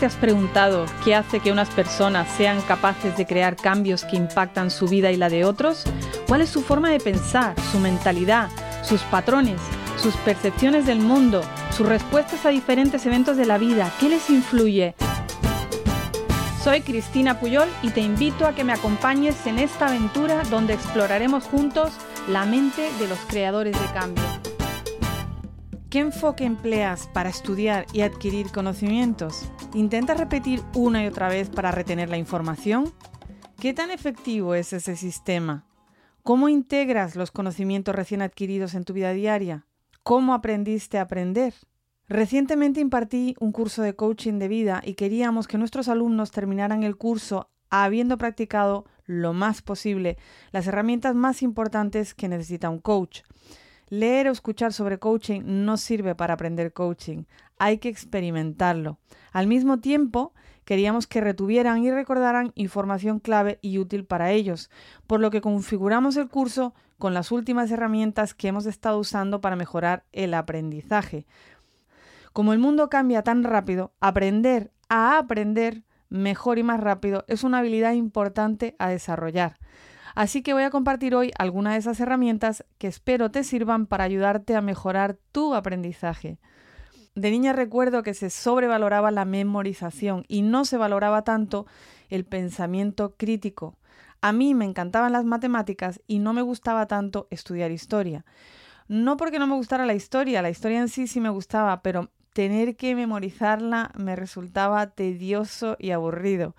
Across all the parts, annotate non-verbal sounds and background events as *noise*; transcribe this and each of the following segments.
te has preguntado qué hace que unas personas sean capaces de crear cambios que impactan su vida y la de otros? ¿Cuál es su forma de pensar, su mentalidad, sus patrones, sus percepciones del mundo, sus respuestas a diferentes eventos de la vida? ¿Qué les influye? Soy Cristina Puyol y te invito a que me acompañes en esta aventura donde exploraremos juntos la mente de los creadores de cambio. ¿Qué enfoque empleas para estudiar y adquirir conocimientos? ¿Intentas repetir una y otra vez para retener la información? ¿Qué tan efectivo es ese sistema? ¿Cómo integras los conocimientos recién adquiridos en tu vida diaria? ¿Cómo aprendiste a aprender? Recientemente impartí un curso de coaching de vida y queríamos que nuestros alumnos terminaran el curso habiendo practicado lo más posible las herramientas más importantes que necesita un coach. Leer o escuchar sobre coaching no sirve para aprender coaching, hay que experimentarlo. Al mismo tiempo, queríamos que retuvieran y recordaran información clave y útil para ellos, por lo que configuramos el curso con las últimas herramientas que hemos estado usando para mejorar el aprendizaje. Como el mundo cambia tan rápido, aprender a aprender mejor y más rápido es una habilidad importante a desarrollar. Así que voy a compartir hoy algunas de esas herramientas que espero te sirvan para ayudarte a mejorar tu aprendizaje. De niña recuerdo que se sobrevaloraba la memorización y no se valoraba tanto el pensamiento crítico. A mí me encantaban las matemáticas y no me gustaba tanto estudiar historia. No porque no me gustara la historia, la historia en sí sí me gustaba, pero tener que memorizarla me resultaba tedioso y aburrido.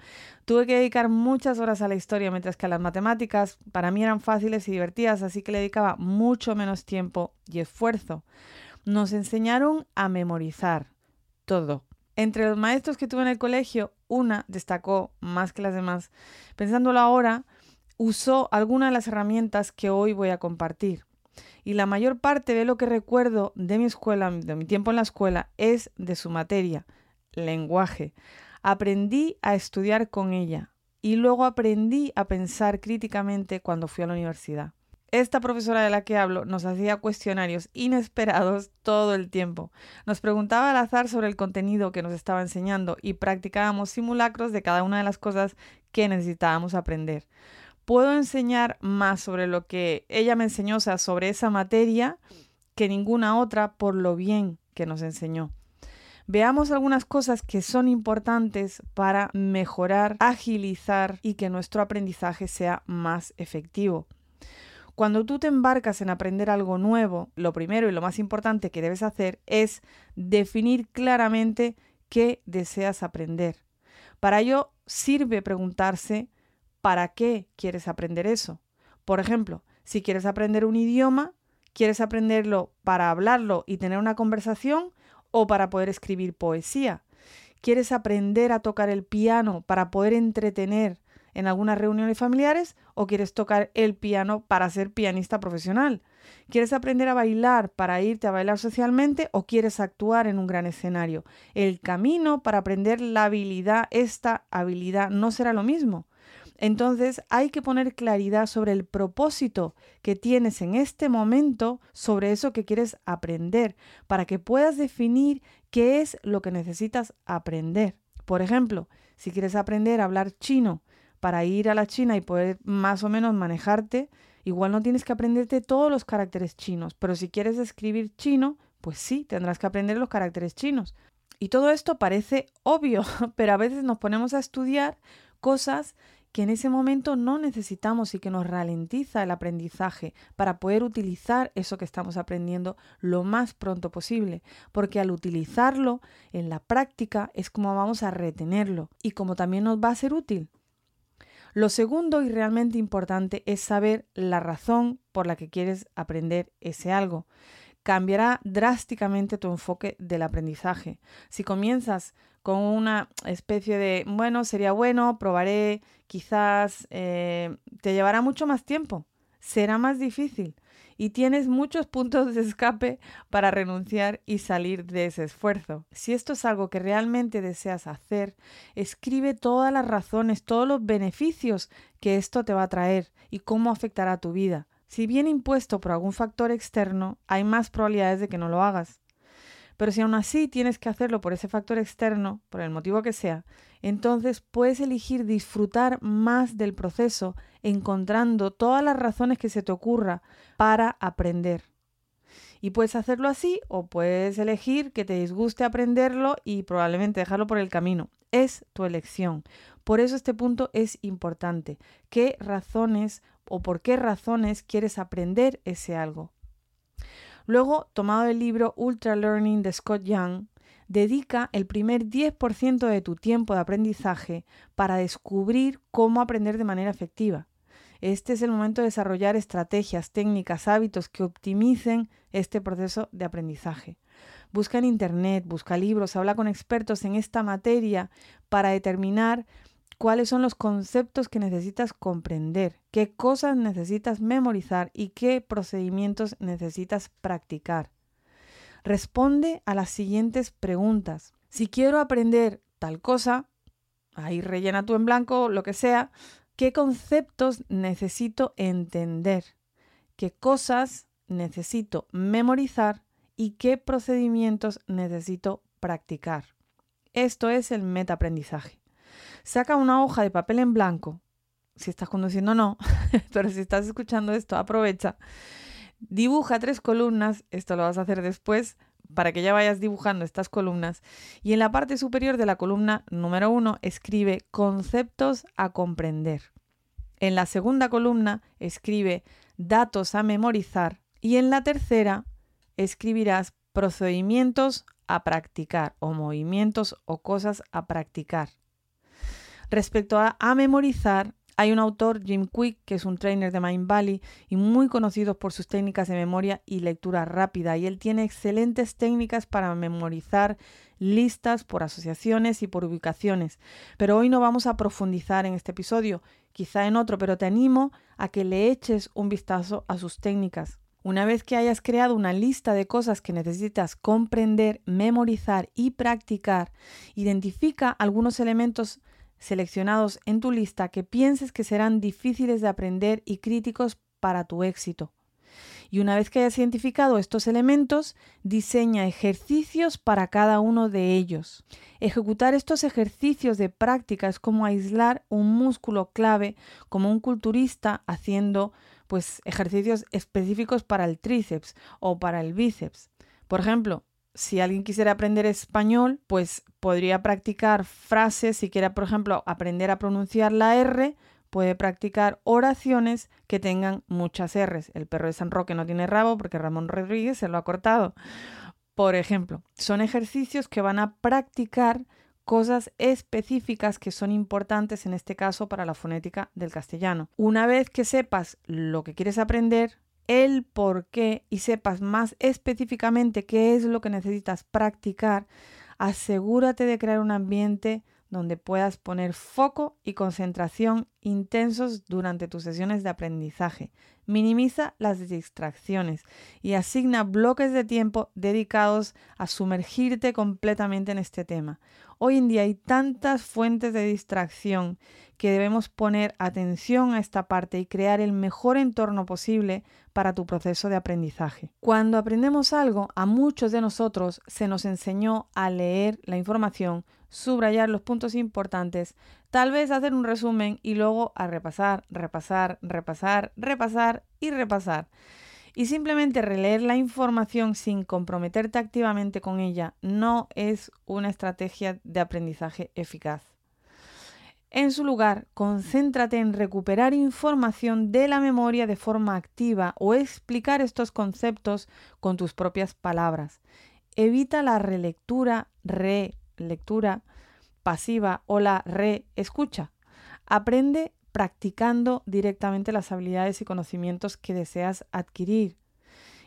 Tuve que dedicar muchas horas a la historia, mientras que a las matemáticas para mí eran fáciles y divertidas, así que le dedicaba mucho menos tiempo y esfuerzo. Nos enseñaron a memorizar todo. Entre los maestros que tuve en el colegio, una destacó más que las demás. Pensándolo ahora, usó algunas de las herramientas que hoy voy a compartir y la mayor parte de lo que recuerdo de mi escuela, de mi tiempo en la escuela, es de su materia, lenguaje. Aprendí a estudiar con ella y luego aprendí a pensar críticamente cuando fui a la universidad. Esta profesora de la que hablo nos hacía cuestionarios inesperados todo el tiempo. Nos preguntaba al azar sobre el contenido que nos estaba enseñando y practicábamos simulacros de cada una de las cosas que necesitábamos aprender puedo enseñar más sobre lo que ella me enseñó, o sea, sobre esa materia, que ninguna otra por lo bien que nos enseñó. Veamos algunas cosas que son importantes para mejorar, agilizar y que nuestro aprendizaje sea más efectivo. Cuando tú te embarcas en aprender algo nuevo, lo primero y lo más importante que debes hacer es definir claramente qué deseas aprender. Para ello sirve preguntarse ¿para qué quieres aprender eso? Por ejemplo, si quieres aprender un idioma, ¿quieres aprenderlo para hablarlo y tener una conversación o para poder escribir poesía? ¿Quieres aprender a tocar el piano para poder entretener en algunas reuniones familiares o quieres tocar el piano para ser pianista profesional? ¿Quieres aprender a bailar para irte a bailar socialmente o quieres actuar en un gran escenario? El camino para aprender la habilidad, esta habilidad, no será lo mismo. Entonces hay que poner claridad sobre el propósito que tienes en este momento sobre eso que quieres aprender para que puedas definir qué es lo que necesitas aprender. Por ejemplo, si quieres aprender a hablar chino para ir a la China y poder más o menos manejarte, igual no tienes que aprenderte todos los caracteres chinos, pero si quieres escribir chino, pues sí, tendrás que aprender los caracteres chinos. Y todo esto parece obvio, *laughs* pero a veces nos ponemos a estudiar cosas que en ese momento no necesitamos y que nos ralentiza el aprendizaje para poder utilizar eso que estamos aprendiendo lo más pronto posible, porque al utilizarlo en la práctica es como vamos a retenerlo y como también nos va a ser útil. Lo segundo y realmente importante es saber la razón por la que quieres aprender ese algo cambiará drásticamente tu enfoque del aprendizaje. Si comienzas con una especie de, bueno, sería bueno, probaré, quizás eh, te llevará mucho más tiempo, será más difícil y tienes muchos puntos de escape para renunciar y salir de ese esfuerzo. Si esto es algo que realmente deseas hacer, escribe todas las razones, todos los beneficios que esto te va a traer y cómo afectará a tu vida. Si viene impuesto por algún factor externo, hay más probabilidades de que no lo hagas. Pero si aún así tienes que hacerlo por ese factor externo, por el motivo que sea, entonces puedes elegir disfrutar más del proceso encontrando todas las razones que se te ocurra para aprender. Y puedes hacerlo así o puedes elegir que te disguste aprenderlo y probablemente dejarlo por el camino. Es tu elección. Por eso este punto es importante. ¿Qué razones o por qué razones quieres aprender ese algo? Luego, tomado el libro Ultra Learning de Scott Young, dedica el primer 10% de tu tiempo de aprendizaje para descubrir cómo aprender de manera efectiva. Este es el momento de desarrollar estrategias, técnicas, hábitos que optimicen este proceso de aprendizaje. Busca en Internet, busca libros, habla con expertos en esta materia para determinar cuáles son los conceptos que necesitas comprender, qué cosas necesitas memorizar y qué procedimientos necesitas practicar. Responde a las siguientes preguntas. Si quiero aprender tal cosa, ahí rellena tú en blanco lo que sea, ¿Qué conceptos necesito entender? ¿Qué cosas necesito memorizar? ¿Y qué procedimientos necesito practicar? Esto es el metaaprendizaje. Saca una hoja de papel en blanco. Si estás conduciendo, no. *laughs* Pero si estás escuchando esto, aprovecha. Dibuja tres columnas. Esto lo vas a hacer después para que ya vayas dibujando estas columnas. Y en la parte superior de la columna número uno escribe conceptos a comprender. En la segunda columna escribe datos a memorizar y en la tercera escribirás procedimientos a practicar o movimientos o cosas a practicar. Respecto a, memorizar, hay un autor, Jim Quick, que es un trainer de Mind Valley y muy conocido por sus técnicas de memoria y lectura rápida. Y él tiene excelentes técnicas para memorizar listas por asociaciones y por ubicaciones. Pero hoy no vamos a profundizar en este episodio, quizá en otro, pero te animo a que le eches un vistazo a sus técnicas. Una vez que hayas creado una lista de cosas que necesitas comprender, memorizar y practicar, identifica algunos elementos seleccionados en tu lista que pienses que serán difíciles de aprender y críticos para tu éxito. Y una vez que hayas identificado estos elementos, diseña ejercicios para cada uno de ellos. Ejecutar estos ejercicios de práctica es como aislar un músculo clave, como un culturista haciendo pues ejercicios específicos para el tríceps o para el bíceps. Por ejemplo, si alguien quisiera aprender español, pues podría practicar frases, si quiere, por ejemplo, aprender a pronunciar la R, puede practicar oraciones que tengan muchas R's. El perro de San Roque no tiene rabo porque Ramón Rodríguez se lo ha cortado. Por ejemplo, son ejercicios que van a practicar cosas específicas que son importantes en este caso para la fonética del castellano. Una vez que sepas lo que quieres aprender, el por qué y sepas más específicamente qué es lo que necesitas practicar, asegúrate de crear un ambiente donde puedas poner foco y concentración intensos durante tus sesiones de aprendizaje. Minimiza las distracciones y asigna bloques de tiempo dedicados a sumergirte completamente en este tema. Hoy en día hay tantas fuentes de distracción que debemos poner atención a esta parte y crear el mejor entorno posible para tu proceso de aprendizaje. Cuando aprendemos algo, a muchos de nosotros se nos enseñó a leer la información, subrayar los puntos importantes, tal vez hacer un resumen y luego a repasar, repasar, repasar, repasar y repasar. Y simplemente releer la información sin comprometerte activamente con ella no es una estrategia de aprendizaje eficaz. En su lugar, concéntrate en recuperar información de la memoria de forma activa o explicar estos conceptos con tus propias palabras. Evita la relectura, relectura pasiva o la reescucha. Aprende practicando directamente las habilidades y conocimientos que deseas adquirir.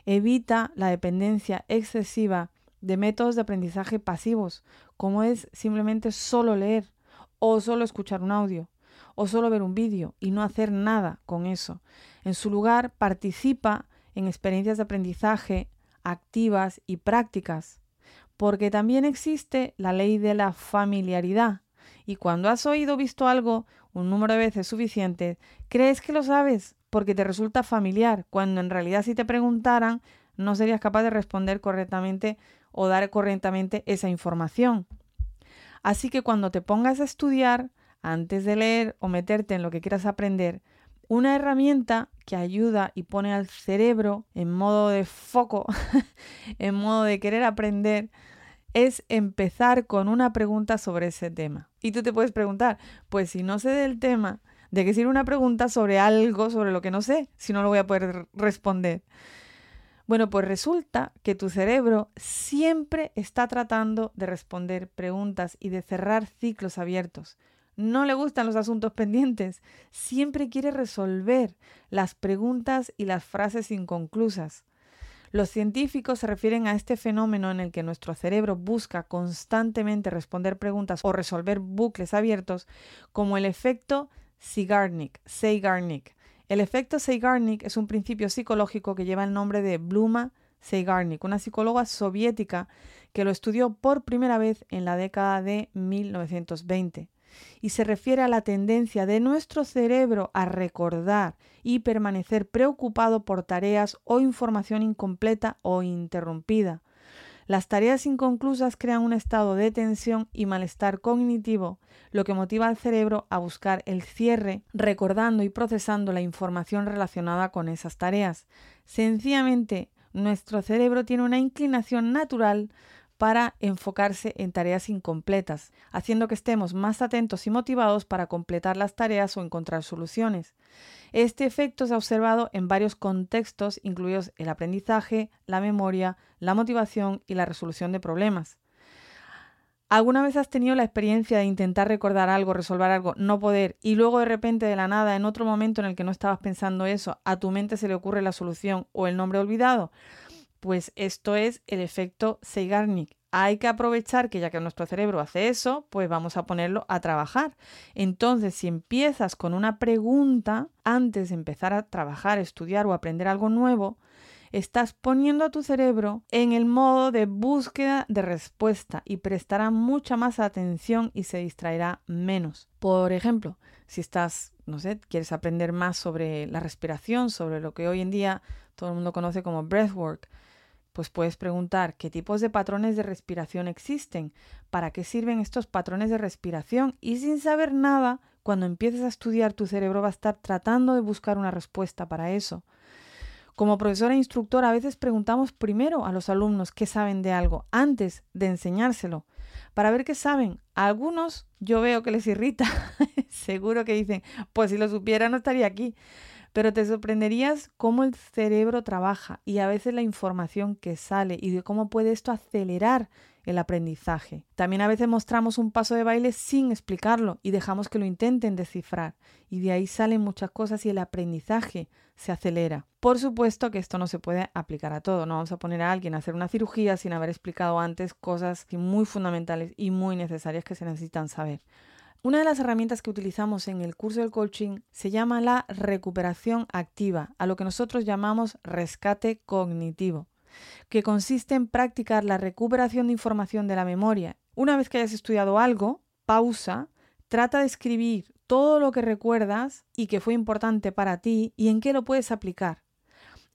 Evita la dependencia excesiva de métodos de aprendizaje pasivos, como es simplemente solo leer o solo escuchar un audio, o solo ver un vídeo y no hacer nada con eso. En su lugar, participa en experiencias de aprendizaje activas y prácticas, porque también existe la ley de la familiaridad. Y cuando has oído o visto algo un número de veces suficiente, crees que lo sabes porque te resulta familiar, cuando en realidad si te preguntaran no serías capaz de responder correctamente o dar correctamente esa información. Así que cuando te pongas a estudiar, antes de leer o meterte en lo que quieras aprender, una herramienta que ayuda y pone al cerebro en modo de foco, *laughs* en modo de querer aprender, es empezar con una pregunta sobre ese tema. Y tú te puedes preguntar, pues si no sé del tema, ¿de qué sirve una pregunta sobre algo sobre lo que no sé si no lo voy a poder responder? Bueno, pues resulta que tu cerebro siempre está tratando de responder preguntas y de cerrar ciclos abiertos. No le gustan los asuntos pendientes, siempre quiere resolver las preguntas y las frases inconclusas. Los científicos se refieren a este fenómeno en el que nuestro cerebro busca constantemente responder preguntas o resolver bucles abiertos como el efecto Zeigarnik. El efecto Zeigarnik es un principio psicológico que lleva el nombre de Bluma Zeigarnik, una psicóloga soviética que lo estudió por primera vez en la década de 1920 y se refiere a la tendencia de nuestro cerebro a recordar y permanecer preocupado por tareas o información incompleta o interrumpida. Las tareas inconclusas crean un estado de tensión y malestar cognitivo, lo que motiva al cerebro a buscar el cierre, recordando y procesando la información relacionada con esas tareas. Sencillamente, nuestro cerebro tiene una inclinación natural para enfocarse en tareas incompletas, haciendo que estemos más atentos y motivados para completar las tareas o encontrar soluciones. Este efecto se ha observado en varios contextos, incluidos el aprendizaje, la memoria, la motivación y la resolución de problemas. ¿Alguna vez has tenido la experiencia de intentar recordar algo, resolver algo, no poder, y luego de repente de la nada, en otro momento en el que no estabas pensando eso, a tu mente se le ocurre la solución o el nombre olvidado? Pues esto es el efecto Zeigarnik hay que aprovechar que ya que nuestro cerebro hace eso, pues vamos a ponerlo a trabajar. Entonces, si empiezas con una pregunta antes de empezar a trabajar, estudiar o aprender algo nuevo, estás poniendo a tu cerebro en el modo de búsqueda de respuesta y prestará mucha más atención y se distraerá menos. Por ejemplo, si estás, no sé, quieres aprender más sobre la respiración, sobre lo que hoy en día todo el mundo conoce como breathwork, pues puedes preguntar qué tipos de patrones de respiración existen, para qué sirven estos patrones de respiración y sin saber nada, cuando empieces a estudiar tu cerebro va a estar tratando de buscar una respuesta para eso. Como profesora e instructora a veces preguntamos primero a los alumnos qué saben de algo antes de enseñárselo, para ver qué saben. A algunos yo veo que les irrita, *laughs* seguro que dicen, pues si lo supiera no estaría aquí. Pero te sorprenderías cómo el cerebro trabaja y a veces la información que sale y de cómo puede esto acelerar el aprendizaje. También a veces mostramos un paso de baile sin explicarlo y dejamos que lo intenten descifrar y de ahí salen muchas cosas y el aprendizaje se acelera. Por supuesto que esto no se puede aplicar a todo, no vamos a poner a alguien a hacer una cirugía sin haber explicado antes cosas muy fundamentales y muy necesarias que se necesitan saber. Una de las herramientas que utilizamos en el curso del coaching se llama la recuperación activa, a lo que nosotros llamamos rescate cognitivo, que consiste en practicar la recuperación de información de la memoria. Una vez que hayas estudiado algo, pausa, trata de escribir todo lo que recuerdas y que fue importante para ti y en qué lo puedes aplicar.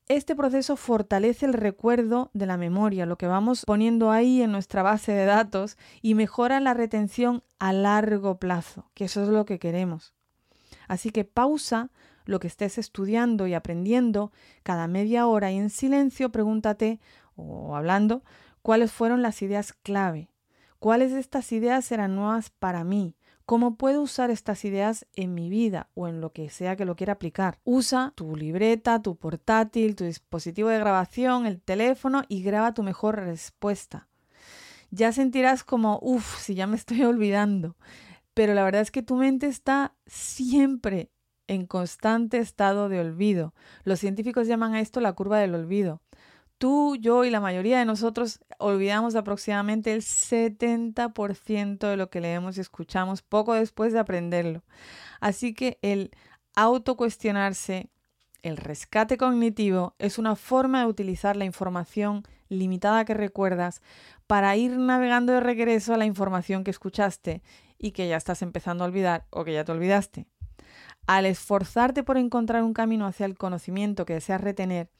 Este proceso fortalece el recuerdo de la memoria, lo que vamos poniendo ahí en nuestra base de datos y mejora la retención a largo plazo, que eso es lo que queremos. Así que pausa lo que estés estudiando y aprendiendo cada media hora y en silencio pregúntate o hablando cuáles fueron las ideas clave, cuáles de estas ideas eran nuevas para mí, ¿Cómo puedo usar estas ideas en mi vida o en lo que sea que lo quiera aplicar? Usa tu libreta, tu portátil, tu dispositivo de grabación, el teléfono y graba tu mejor respuesta. Ya sentirás como, uff, si ya me estoy *laughs* olvidando. Pero la verdad es que tu mente está siempre en constante estado de olvido. Los científicos llaman a esto la curva del olvido tú, yo y la mayoría de nosotros olvidamos aproximadamente el 70% de lo que leemos y escuchamos poco después de aprenderlo. Así que el autocuestionarse, el rescate cognitivo, es una forma de utilizar la información limitada que recuerdas para ir navegando de regreso a la información que escuchaste y que ya estás empezando a olvidar o que ya te olvidaste. Al esforzarte por encontrar un camino hacia el conocimiento que deseas retener,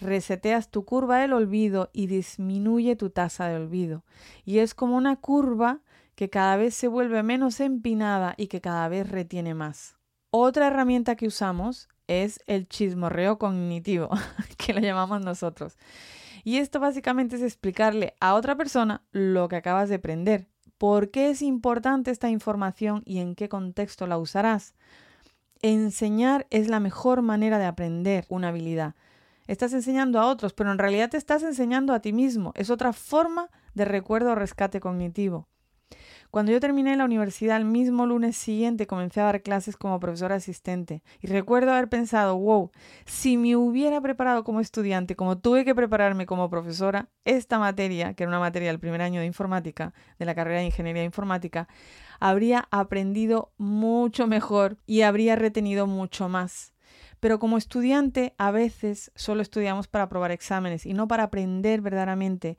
reseteas tu curva del olvido y disminuye tu tasa de olvido. Y es como una curva que cada vez se vuelve menos empinada y que cada vez retiene más. Otra herramienta que usamos es el chismorreo cognitivo, *laughs* que lo llamamos nosotros. Y esto básicamente es explicarle a otra persona lo que acabas de aprender. ¿Por qué es importante esta información y en qué contexto la usarás? Enseñar es la mejor manera de aprender una habilidad. Estás enseñando a otros, pero en realidad te estás enseñando a ti mismo. Es otra forma de recuerdo o rescate cognitivo. Cuando yo terminé la universidad, el mismo lunes siguiente comencé a dar clases como profesora asistente. Y recuerdo haber pensado, wow, si me hubiera preparado como estudiante, como tuve que prepararme como profesora, esta materia, que era una materia del primer año de informática, de la carrera de ingeniería informática, habría aprendido mucho mejor y habría retenido mucho más. Pero como estudiante, a veces solo estudiamos para aprobar exámenes y no para aprender verdaderamente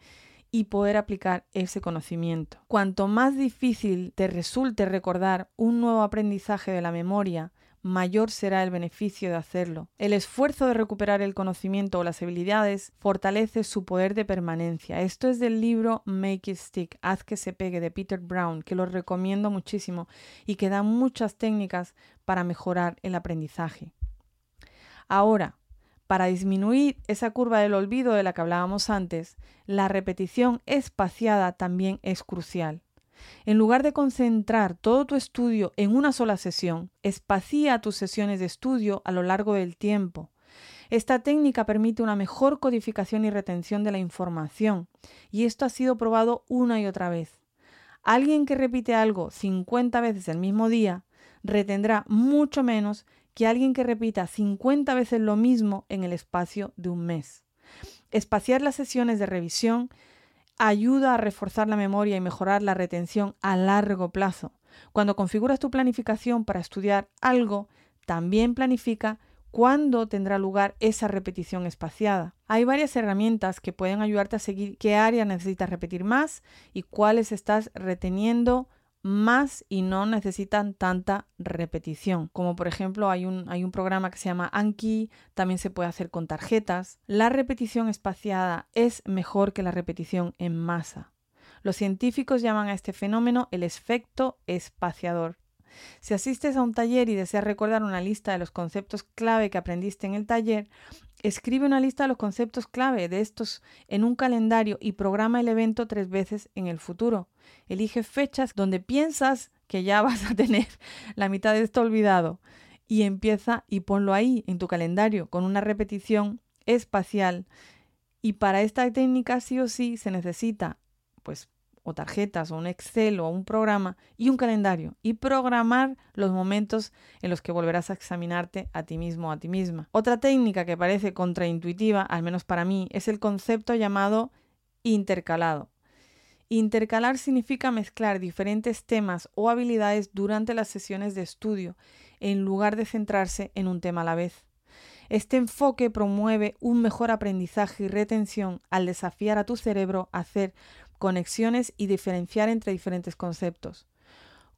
y poder aplicar ese conocimiento. Cuanto más difícil te resulte recordar un nuevo aprendizaje de la memoria, mayor será el beneficio de hacerlo. El esfuerzo de recuperar el conocimiento o las habilidades fortalece su poder de permanencia. Esto es del libro Make It Stick, Haz que se pegue de Peter Brown, que lo recomiendo muchísimo y que da muchas técnicas para mejorar el aprendizaje. Ahora, para disminuir esa curva del olvido de la que hablábamos antes, la repetición espaciada también es crucial. En lugar de concentrar todo tu estudio en una sola sesión, espacía tus sesiones de estudio a lo largo del tiempo. Esta técnica permite una mejor codificación y retención de la información, y esto ha sido probado una y otra vez. Alguien que repite algo 50 veces el mismo día retendrá mucho menos que alguien que repita 50 veces lo mismo en el espacio de un mes. Espaciar las sesiones de revisión ayuda a reforzar la memoria y mejorar la retención a largo plazo. Cuando configuras tu planificación para estudiar algo, también planifica cuándo tendrá lugar esa repetición espaciada. Hay varias herramientas que pueden ayudarte a seguir qué área necesitas repetir más y cuáles estás reteniendo más y no necesitan tanta repetición. Como por ejemplo hay un, hay un programa que se llama Anki, también se puede hacer con tarjetas. La repetición espaciada es mejor que la repetición en masa. Los científicos llaman a este fenómeno el efecto espaciador. Si asistes a un taller y deseas recordar una lista de los conceptos clave que aprendiste en el taller, escribe una lista de los conceptos clave de estos en un calendario y programa el evento tres veces en el futuro. Elige fechas donde piensas que ya *laughs* vas a tener la mitad de esto olvidado y empieza y ponlo ahí en tu calendario con una repetición espacial. Y para esta técnica sí o sí se necesita pues o tarjetas o un Excel o un programa y un calendario y programar los momentos en los que volverás a examinarte a ti mismo o a ti misma. Otra técnica que parece contraintuitiva, al menos para mí, es el concepto llamado intercalado. Intercalar significa mezclar diferentes temas o habilidades durante las sesiones de estudio, en lugar de centrarse en un tema a la vez. Este enfoque promueve un mejor aprendizaje y retención al desafiar a tu cerebro a hacer conexiones y diferenciar entre diferentes conceptos.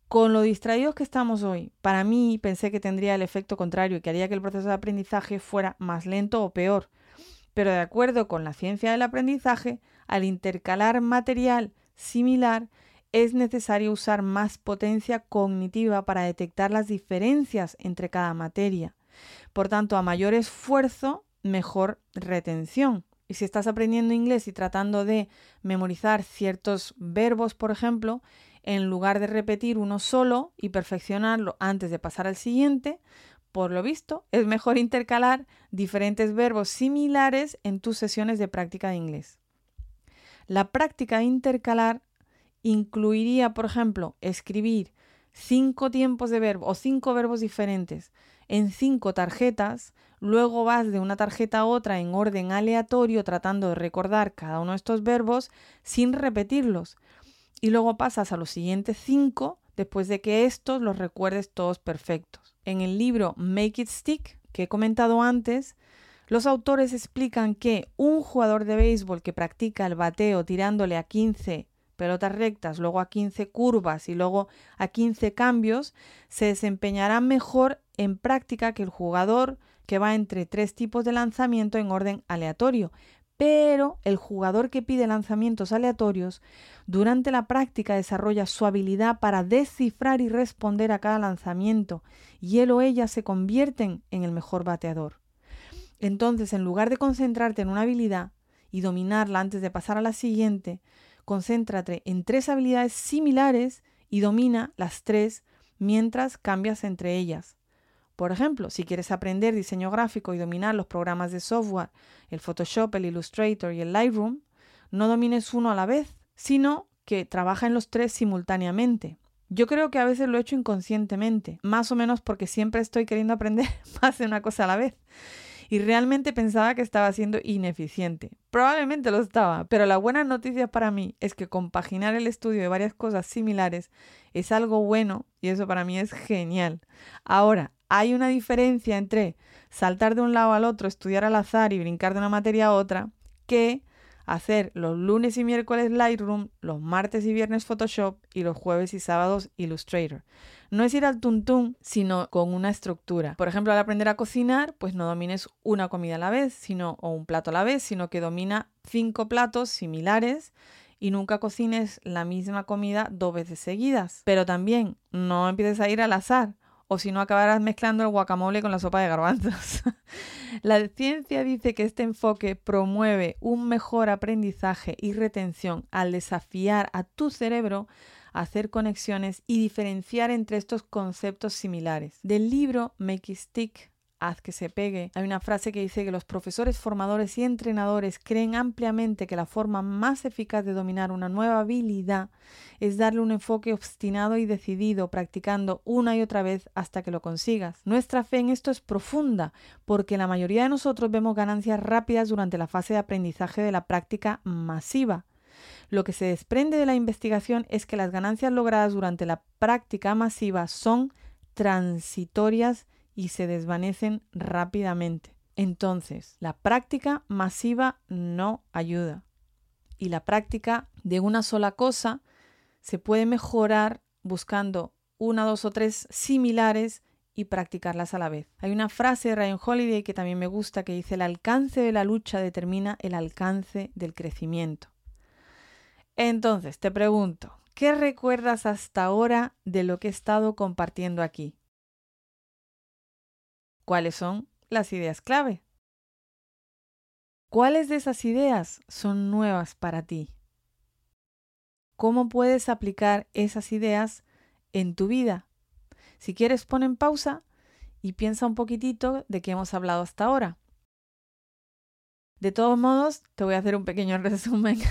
Con lo distraídos que estamos hoy, para mí pensé que tendría el efecto contrario y que haría que el proceso de aprendizaje fuera más lento o peor. Pero de acuerdo con la ciencia del aprendizaje, al intercalar material similar, es necesario usar más potencia cognitiva para detectar las diferencias entre cada materia. Por tanto, a mayor esfuerzo, mejor retención. Y si estás aprendiendo inglés y tratando de memorizar ciertos verbos, por ejemplo, en lugar de repetir uno solo y perfeccionarlo antes de pasar al siguiente, por lo visto, es mejor intercalar diferentes verbos similares en tus sesiones de práctica de inglés. La práctica intercalar incluiría, por ejemplo, escribir cinco tiempos de verbo o cinco verbos diferentes en cinco tarjetas, luego vas de una tarjeta a otra en orden aleatorio tratando de recordar cada uno de estos verbos sin repetirlos. Y luego pasas a los siguientes cinco después de que estos los recuerdes todos perfectos. En el libro Make It Stick, que he comentado antes, los autores explican que un jugador de béisbol que practica el bateo tirándole a 15 pelotas rectas, luego a 15 curvas y luego a 15 cambios, se desempeñará mejor en práctica que el jugador que va entre tres tipos de lanzamiento en orden aleatorio, pero el jugador que pide lanzamientos aleatorios durante la práctica desarrolla su habilidad para descifrar y responder a cada lanzamiento y él o ella se convierten en el mejor bateador. Entonces, en lugar de concentrarte en una habilidad y dominarla antes de pasar a la siguiente, concéntrate en tres habilidades similares y domina las tres mientras cambias entre ellas. Por ejemplo, si quieres aprender diseño gráfico y dominar los programas de software, el Photoshop, el Illustrator y el Lightroom, no domines uno a la vez, sino que trabaja en los tres simultáneamente. Yo creo que a veces lo he hecho inconscientemente, más o menos porque siempre estoy queriendo aprender *laughs* más de una cosa a la vez. Y realmente pensaba que estaba siendo ineficiente. Probablemente lo estaba, pero la buena noticia para mí es que compaginar el estudio de varias cosas similares es algo bueno y eso para mí es genial. Ahora, hay una diferencia entre saltar de un lado al otro, estudiar al azar y brincar de una materia a otra, que hacer los lunes y miércoles Lightroom, los martes y viernes Photoshop y los jueves y sábados Illustrator. No es ir al tuntún, sino con una estructura. Por ejemplo, al aprender a cocinar, pues no domines una comida a la vez, sino o un plato a la vez, sino que domina cinco platos similares y nunca cocines la misma comida dos veces seguidas. Pero también no empieces a ir al azar o si no acabarás mezclando el guacamole con la sopa de garbanzos. *laughs* la ciencia dice que este enfoque promueve un mejor aprendizaje y retención al desafiar a tu cerebro a hacer conexiones y diferenciar entre estos conceptos similares. Del libro Make It Stick haz que se pegue. Hay una frase que dice que los profesores formadores y entrenadores creen ampliamente que la forma más eficaz de dominar una nueva habilidad es darle un enfoque obstinado y decidido, practicando una y otra vez hasta que lo consigas. Nuestra fe en esto es profunda, porque la mayoría de nosotros vemos ganancias rápidas durante la fase de aprendizaje de la práctica masiva. Lo que se desprende de la investigación es que las ganancias logradas durante la práctica masiva son transitorias y se desvanecen rápidamente. Entonces, la práctica masiva no ayuda. Y la práctica de una sola cosa se puede mejorar buscando una, dos o tres similares y practicarlas a la vez. Hay una frase de Ryan Holiday que también me gusta que dice el alcance de la lucha determina el alcance del crecimiento. Entonces, te pregunto, ¿qué recuerdas hasta ahora de lo que he estado compartiendo aquí? ¿Cuáles son las ideas clave? ¿Cuáles de esas ideas son nuevas para ti? ¿Cómo puedes aplicar esas ideas en tu vida? Si quieres, pon en pausa y piensa un poquitito de qué hemos hablado hasta ahora. De todos modos, te voy a hacer un pequeño *laughs* resumen.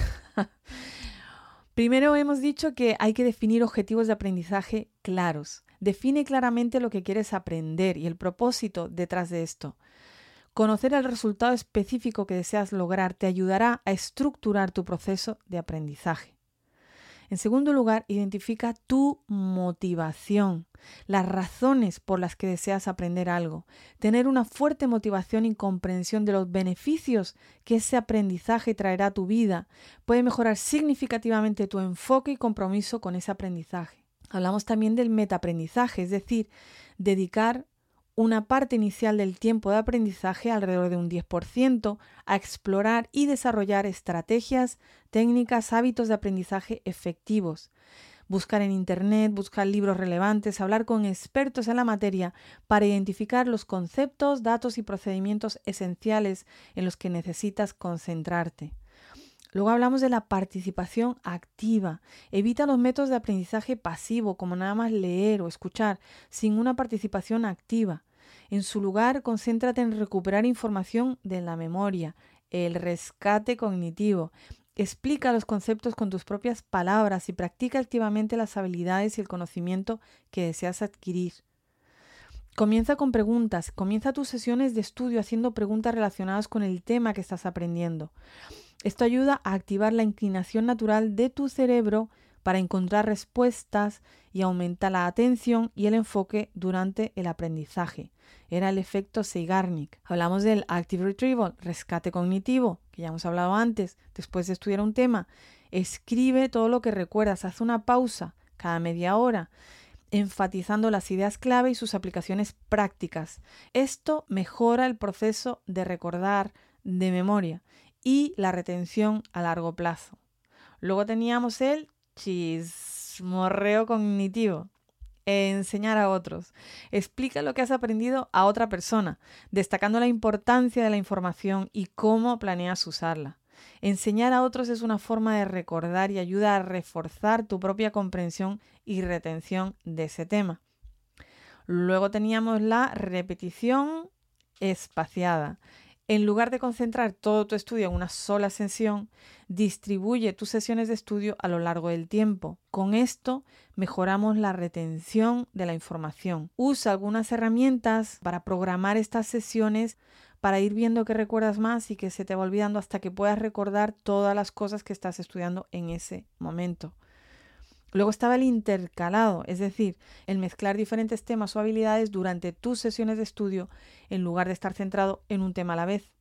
Primero hemos dicho que hay que definir objetivos de aprendizaje claros. Define claramente lo que quieres aprender y el propósito detrás de esto. Conocer el resultado específico que deseas lograr te ayudará a estructurar tu proceso de aprendizaje. En segundo lugar, identifica tu motivación, las razones por las que deseas aprender algo. Tener una fuerte motivación y comprensión de los beneficios que ese aprendizaje traerá a tu vida puede mejorar significativamente tu enfoque y compromiso con ese aprendizaje. Hablamos también del metaaprendizaje, es decir, dedicar una parte inicial del tiempo de aprendizaje, alrededor de un 10%, a explorar y desarrollar estrategias, técnicas, hábitos de aprendizaje efectivos. Buscar en Internet, buscar libros relevantes, hablar con expertos en la materia para identificar los conceptos, datos y procedimientos esenciales en los que necesitas concentrarte. Luego hablamos de la participación activa. Evita los métodos de aprendizaje pasivo, como nada más leer o escuchar, sin una participación activa. En su lugar, concéntrate en recuperar información de la memoria, el rescate cognitivo. Explica los conceptos con tus propias palabras y practica activamente las habilidades y el conocimiento que deseas adquirir. Comienza con preguntas, comienza tus sesiones de estudio haciendo preguntas relacionadas con el tema que estás aprendiendo. Esto ayuda a activar la inclinación natural de tu cerebro para encontrar respuestas y aumenta la atención y el enfoque durante el aprendizaje. Era el efecto Zeigarnik. Hablamos del Active Retrieval, rescate cognitivo, que ya hemos hablado antes, después de estudiar un tema. Escribe todo lo que recuerdas, haz una pausa cada media hora enfatizando las ideas clave y sus aplicaciones prácticas. Esto mejora el proceso de recordar, de memoria y la retención a largo plazo. Luego teníamos el chismorreo cognitivo. Enseñar a otros. Explica lo que has aprendido a otra persona, destacando la importancia de la información y cómo planeas usarla. Enseñar a otros es una forma de recordar y ayuda a reforzar tu propia comprensión y retención de ese tema. Luego teníamos la repetición espaciada. En lugar de concentrar todo tu estudio en una sola sesión, distribuye tus sesiones de estudio a lo largo del tiempo. Con esto mejoramos la retención de la información. Usa algunas herramientas para programar estas sesiones para ir viendo que recuerdas más y que se te va olvidando hasta que puedas recordar todas las cosas que estás estudiando en ese momento. Luego estaba el intercalado, es decir, el mezclar diferentes temas o habilidades durante tus sesiones de estudio en lugar de estar centrado en un tema a la vez.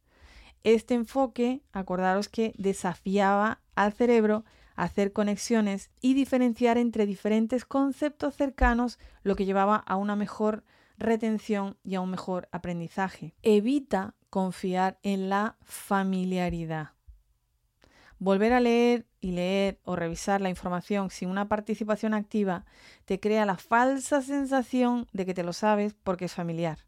Este enfoque, acordaros que desafiaba al cerebro a hacer conexiones y diferenciar entre diferentes conceptos cercanos, lo que llevaba a una mejor retención y a un mejor aprendizaje. Evita confiar en la familiaridad. Volver a leer y leer o revisar la información sin una participación activa te crea la falsa sensación de que te lo sabes porque es familiar.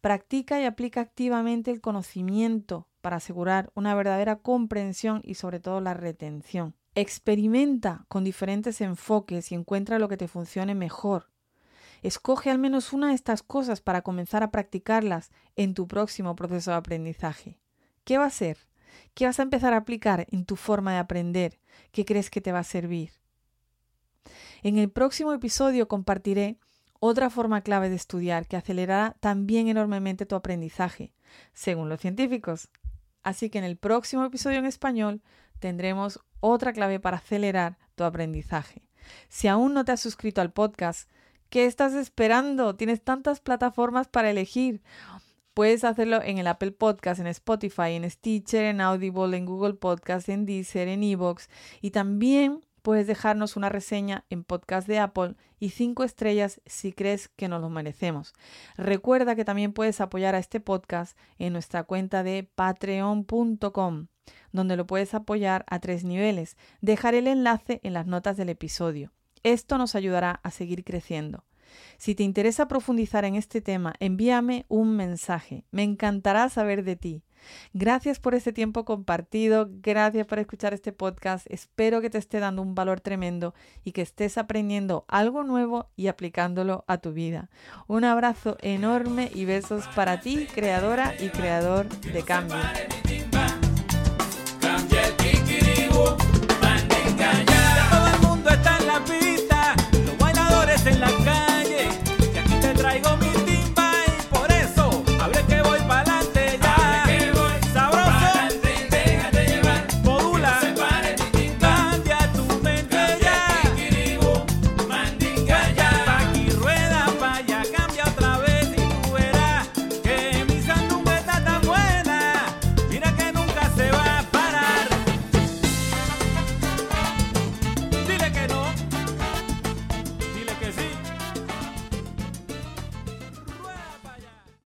Practica y aplica activamente el conocimiento para asegurar una verdadera comprensión y sobre todo la retención. Experimenta con diferentes enfoques y encuentra lo que te funcione mejor. Escoge al menos una de estas cosas para comenzar a practicarlas en tu próximo proceso de aprendizaje. ¿Qué va a ser? ¿Qué vas a empezar a aplicar en tu forma de aprender? ¿Qué crees que te va a servir? En el próximo episodio compartiré otra forma clave de estudiar que acelerará también enormemente tu aprendizaje, según los científicos. Así que en el próximo episodio en español tendremos otra clave para acelerar tu aprendizaje. Si aún no te has suscrito al podcast, ¿qué estás esperando? Tienes tantas plataformas para elegir. Puedes hacerlo en el Apple Podcast, en Spotify, en Stitcher, en Audible, en Google Podcast, en Deezer, en Evox y también puedes dejarnos una reseña en podcast de Apple y cinco estrellas si crees que nos lo merecemos. Recuerda que también puedes apoyar a este podcast en nuestra cuenta de patreon.com, donde lo puedes apoyar a tres niveles. Dejaré el enlace en las notas del episodio. Esto nos ayudará a seguir creciendo. Si te interesa profundizar en este tema, envíame un mensaje. Me encantará saber de ti. Gracias por este tiempo compartido, gracias por escuchar este podcast. Espero que te esté dando un valor tremendo y que estés aprendiendo algo nuevo y aplicándolo a tu vida. Un abrazo enorme y besos para ti, creadora y creador de cambio.